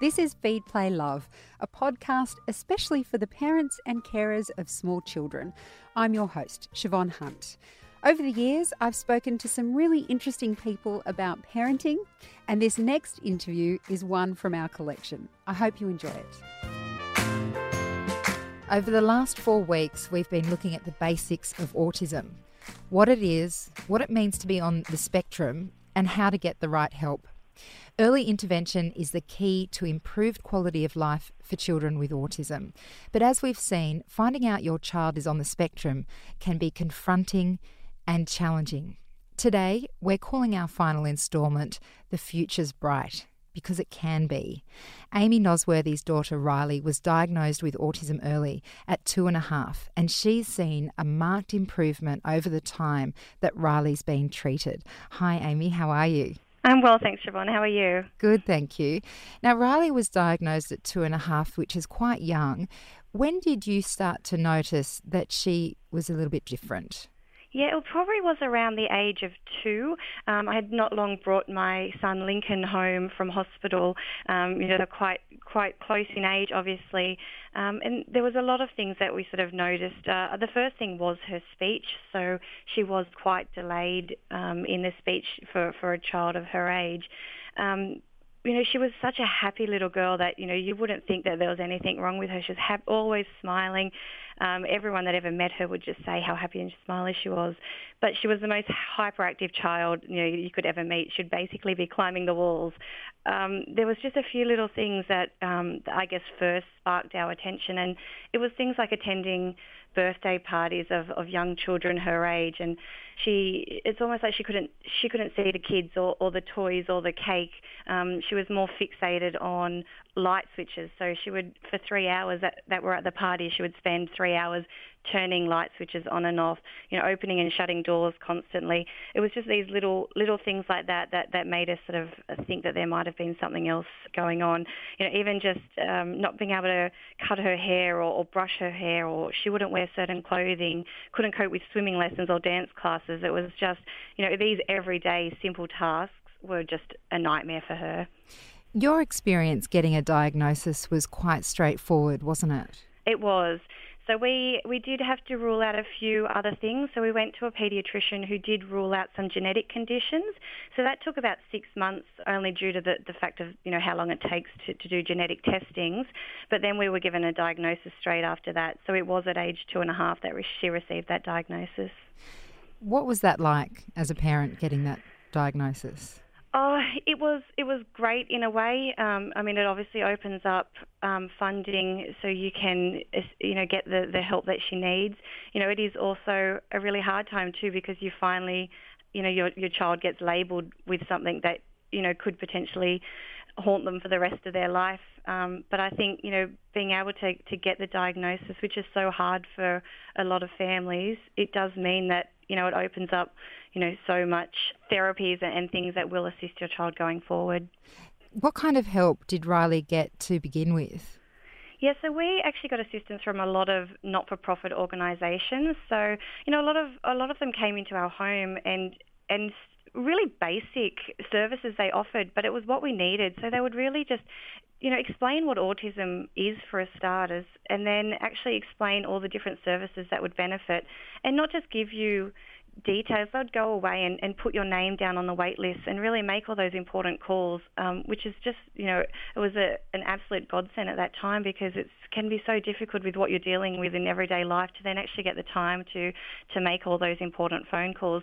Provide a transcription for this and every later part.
This is Feed Play Love, a podcast especially for the parents and carers of small children. I'm your host, Siobhan Hunt. Over the years, I've spoken to some really interesting people about parenting, and this next interview is one from our collection. I hope you enjoy it. Over the last four weeks, we've been looking at the basics of autism what it is, what it means to be on the spectrum, and how to get the right help. Early intervention is the key to improved quality of life for children with autism. But as we've seen, finding out your child is on the spectrum can be confronting and challenging. Today, we're calling our final instalment The Future's Bright because it can be. Amy Nosworthy's daughter Riley was diagnosed with autism early at two and a half, and she's seen a marked improvement over the time that Riley's been treated. Hi, Amy, how are you? I'm well, thanks, Siobhan. How are you? Good, thank you. Now, Riley was diagnosed at two and a half, which is quite young. When did you start to notice that she was a little bit different? Yeah, it probably was around the age of two. Um, I had not long brought my son Lincoln home from hospital. Um, you know, they're quite quite close in age, obviously, um, and there was a lot of things that we sort of noticed. Uh, the first thing was her speech. So she was quite delayed um, in the speech for for a child of her age. Um, you know, she was such a happy little girl that, you know, you wouldn't think that there was anything wrong with her. She was ha- always smiling. Um, everyone that ever met her would just say how happy and smiley she was. But she was the most hyperactive child, you know, you could ever meet. She'd basically be climbing the walls. Um, there was just a few little things that, um, I guess first sparked our attention. And it was things like attending birthday parties of, of young children her age and she it's almost like she couldn't she couldn't see the kids or, or the toys or the cake um, she was more fixated on light switches so she would for three hours that, that were at the party she would spend three hours turning light switches on and off, you know, opening and shutting doors constantly. It was just these little little things like that that, that made us sort of think that there might have been something else going on. You know, even just um, not being able to cut her hair or, or brush her hair, or she wouldn't wear certain clothing, couldn't cope with swimming lessons or dance classes. It was just, you know, these everyday simple tasks were just a nightmare for her. Your experience getting a diagnosis was quite straightforward, wasn't it? It was. So we, we did have to rule out a few other things. So we went to a paediatrician who did rule out some genetic conditions. So that took about six months only due to the, the fact of, you know, how long it takes to, to do genetic testings. But then we were given a diagnosis straight after that. So it was at age two and a half that she received that diagnosis. What was that like as a parent getting that diagnosis? Oh, it was it was great in a way. Um, I mean, it obviously opens up um, funding so you can you know get the the help that she needs. You know, it is also a really hard time too because you finally, you know, your your child gets labelled with something that you know could potentially haunt them for the rest of their life. Um, but I think you know being able to to get the diagnosis, which is so hard for a lot of families, it does mean that you know it opens up you know, so much therapies and things that will assist your child going forward. What kind of help did Riley get to begin with? Yeah, so we actually got assistance from a lot of not-for-profit organisations. So, you know, a lot of a lot of them came into our home and and really basic services they offered, but it was what we needed. So they would really just, you know, explain what autism is for a starters, and then actually explain all the different services that would benefit, and not just give you details, they'd go away and, and put your name down on the wait list and really make all those important calls, um, which is just, you know, it was a, an absolute godsend at that time because it can be so difficult with what you're dealing with in everyday life to then actually get the time to, to make all those important phone calls.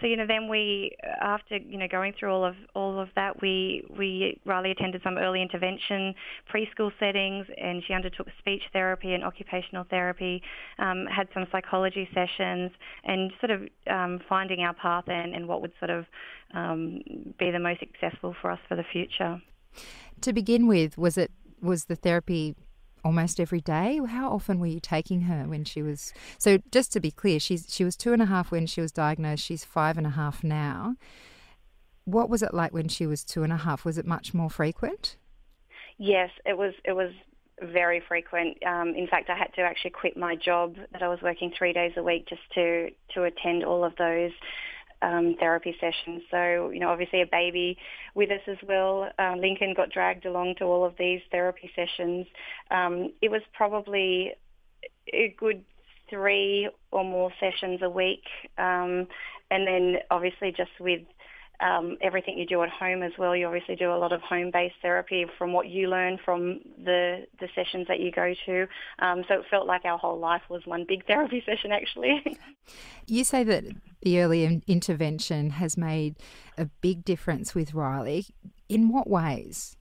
So, you know, then we, after, you know, going through all of, all of that, we, we, Riley attended some early intervention preschool settings and she undertook speech therapy and occupational therapy, um, had some psychology sessions and sort of um, finding our path and, and what would sort of um, be the most successful for us for the future. To begin with, was it was the therapy almost every day? How often were you taking her when she was? So just to be clear, she's she was two and a half when she was diagnosed. She's five and a half now. What was it like when she was two and a half? Was it much more frequent? Yes, it was. It was very frequent. Um, in fact, I had to actually quit my job that I was working three days a week just to to attend all of those um, therapy sessions. So, you know, obviously a baby with us as well. Uh, Lincoln got dragged along to all of these therapy sessions. Um, it was probably a good three or more sessions a week. Um, and then obviously just with um, everything you do at home as well. You obviously do a lot of home-based therapy from what you learn from the the sessions that you go to. Um, so it felt like our whole life was one big therapy session, actually. you say that the early intervention has made a big difference with Riley. In what ways?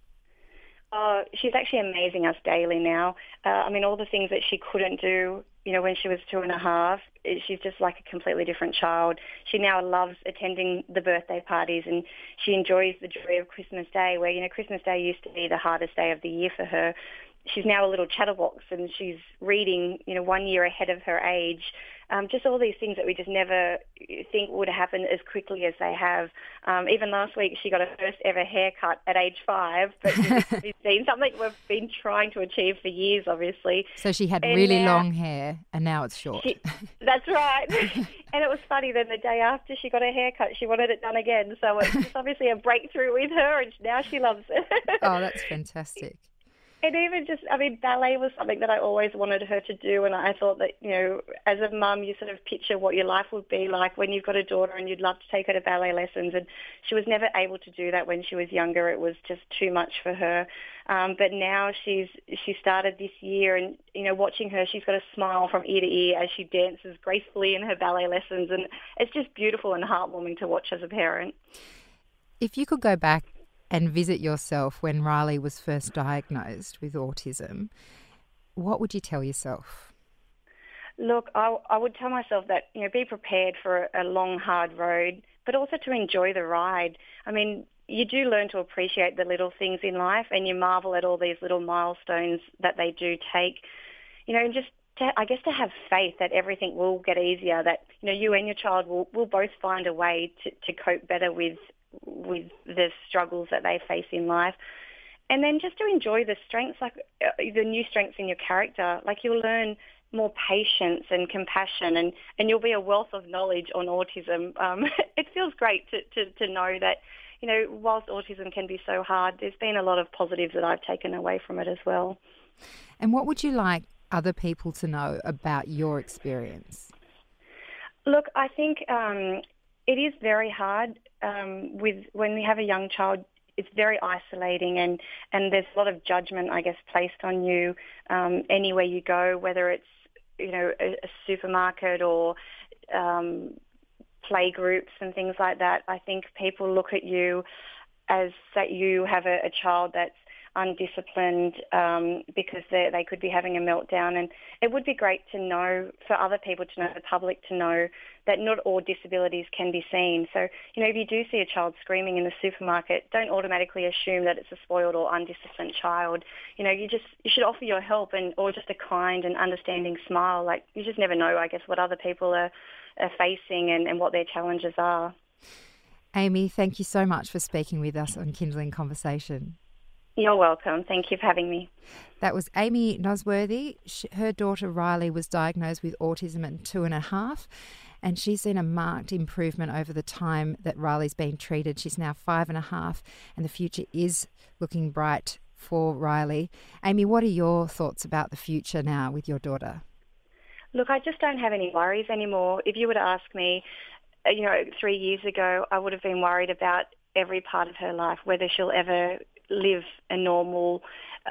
Uh, she's actually amazing us daily now. Uh, I mean, all the things that she couldn't do you know, when she was two and a half, she's just like a completely different child. She now loves attending the birthday parties and she enjoys the joy of Christmas Day, where, you know, Christmas Day used to be the hardest day of the year for her. She's now a little chatterbox and she's reading, you know, one year ahead of her age um, just all these things that we just never think would happen as quickly as they have. Um, even last week, she got her first ever haircut at age five, but it's been something we've been trying to achieve for years, obviously. So she had and really now, long hair, and now it's short. She, that's right. and it was funny. Then the day after she got her haircut, she wanted it done again. So it's obviously a breakthrough with her, and now she loves it. oh, that's fantastic and even just, I mean, ballet was something that I always wanted her to do, and I thought that, you know, as a mum, you sort of picture what your life would be like when you've got a daughter and you'd love to take her to ballet lessons, and she was never able to do that when she was younger. It was just too much for her. Um, but now she's she started this year, and you know, watching her, she's got a smile from ear to ear as she dances gracefully in her ballet lessons, and it's just beautiful and heartwarming to watch as a parent. If you could go back and visit yourself when Riley was first diagnosed with autism, what would you tell yourself? Look, I, I would tell myself that, you know, be prepared for a long, hard road, but also to enjoy the ride. I mean, you do learn to appreciate the little things in life and you marvel at all these little milestones that they do take. You know, and just to, I guess to have faith that everything will get easier, that you know you and your child will, will both find a way to, to cope better with with the struggles that they face in life. And then just to enjoy the strengths, like uh, the new strengths in your character. Like you'll learn more patience and compassion, and, and you'll be a wealth of knowledge on autism. Um, it feels great to, to, to know that, you know, whilst autism can be so hard, there's been a lot of positives that I've taken away from it as well. And what would you like other people to know about your experience? Look, I think um, it is very hard um, with when we have a young child. It's very isolating, and and there's a lot of judgment, I guess, placed on you um, anywhere you go, whether it's you know a, a supermarket or um, play groups and things like that. I think people look at you as that you have a, a child that's undisciplined um, because they, they could be having a meltdown. And it would be great to know, for other people to know, the public to know that not all disabilities can be seen. So, you know, if you do see a child screaming in the supermarket, don't automatically assume that it's a spoiled or undisciplined child. You know, you just you should offer your help and or just a kind and understanding smile. Like you just never know, I guess, what other people are, are facing and, and what their challenges are. Amy, thank you so much for speaking with us on Kindling Conversation. You're welcome. Thank you for having me. That was Amy Nosworthy. Her daughter Riley was diagnosed with autism at two and a half, and she's seen a marked improvement over the time that Riley's been treated. She's now five and a half, and the future is looking bright for Riley. Amy, what are your thoughts about the future now with your daughter? Look, I just don't have any worries anymore. If you were to ask me, uh, you know, three years ago, I would have been worried about every part of her life, whether she'll ever live a normal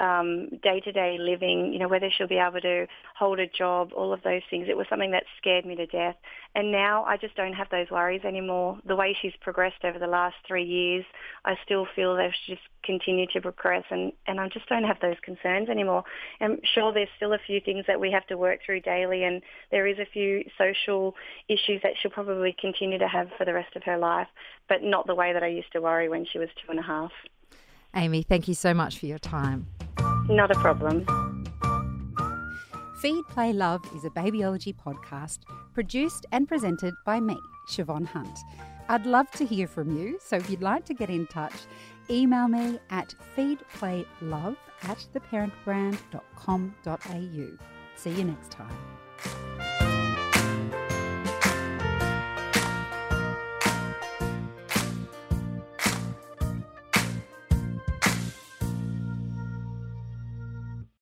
um, day-to-day living, you know, whether she'll be able to hold a job, all of those things. It was something that scared me to death. And now I just don't have those worries anymore. The way she's progressed over the last three years, I still feel that she's just continued to progress and, and I just don't have those concerns anymore. I'm sure there's still a few things that we have to work through daily and there is a few social issues that she'll probably continue to have for the rest of her life, but not the way that I used to worry when she was two and a half. Amy, thank you so much for your time. Not a problem. Feed, Play, Love is a babyology podcast produced and presented by me, Siobhan Hunt. I'd love to hear from you, so if you'd like to get in touch, email me at feedplaylove at theparentbrand.com.au. See you next time.